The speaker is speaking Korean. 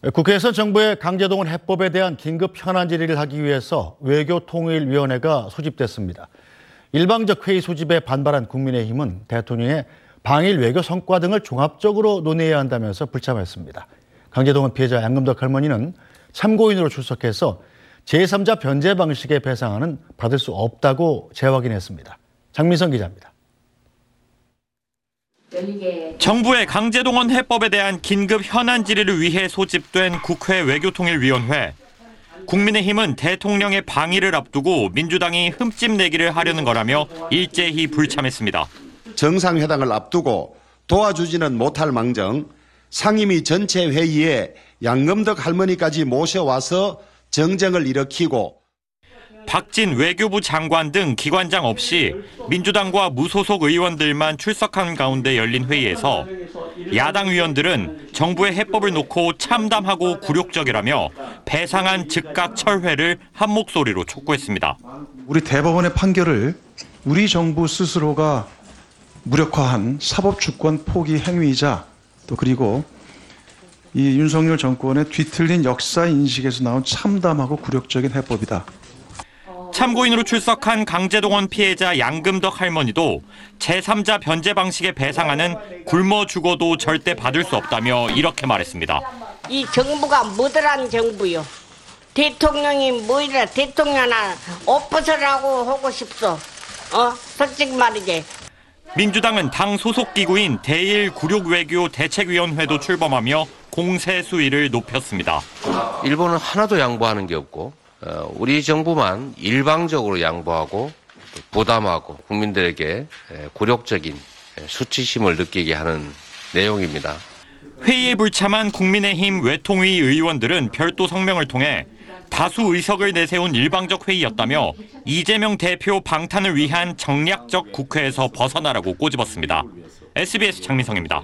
국회에서 정부의 강제동원 해법에 대한 긴급 현안 질의를 하기 위해서 외교통일위원회가 소집됐습니다. 일방적 회의 소집에 반발한 국민의힘은 대통령의 방일 외교 성과 등을 종합적으로 논의해야 한다면서 불참했습니다. 강제동원 피해자 양금덕 할머니는 참고인으로 출석해서 제3자 변제 방식의 배상안은 받을 수 없다고 재확인했습니다. 장민성 기자입니다. 정부의 강제동원 해법에 대한 긴급 현안 질의를 위해 소집된 국회 외교통일위원회. 국민의힘은 대통령의 방위를 앞두고 민주당이 흠집 내기를 하려는 거라며 일제히 불참했습니다. 정상회담을 앞두고 도와주지는 못할 망정 상임위 전체 회의에 양금덕 할머니까지 모셔와서 정쟁을 일으키고 박진 외교부 장관 등 기관장 없이 민주당과 무소속 의원들만 출석한 가운데 열린 회의에서 야당 의원들은 정부의 해법을 놓고 참담하고 굴욕적이라며 배상안 즉각 철회를 한 목소리로 촉구했습니다. 우리 대법원의 판결을 우리 정부 스스로가 무력화한 사법 주권 포기 행위이자 또 그리고 이 윤석열 정권의 뒤틀린 역사 인식에서 나온 참담하고 굴욕적인 해법이다. 참고인으로 출석한 강제동원 피해자 양금덕 할머니도 제3자 변제 방식의 배상안은 굶어 죽어도 절대 받을 수 없다며 이렇게 말했습니다. 이 정부가 무들한 정부요. 대통령이 뭐이라 대통령아 옷 벗으라고 하고 싶소. 어? 솔직히 말이지. 민주당은 당 소속 기구인 대일 굴욕 외교 대책위원회도 출범하며 공세 수위를 높였습니다. 일본은 하나도 양보하는 게 없고 어, 우리 정부만 일방적으로 양보하고 부담하고 국민들에게 굴욕적인 수치심을 느끼게 하는 내용입니다. 회의에 불참한 국민의힘 외통위 의원들은 별도 성명을 통해 다수 의석을 내세운 일방적 회의였다며 이재명 대표 방탄을 위한 정략적 국회에서 벗어나라고 꼬집었습니다. SBS 장민성입니다.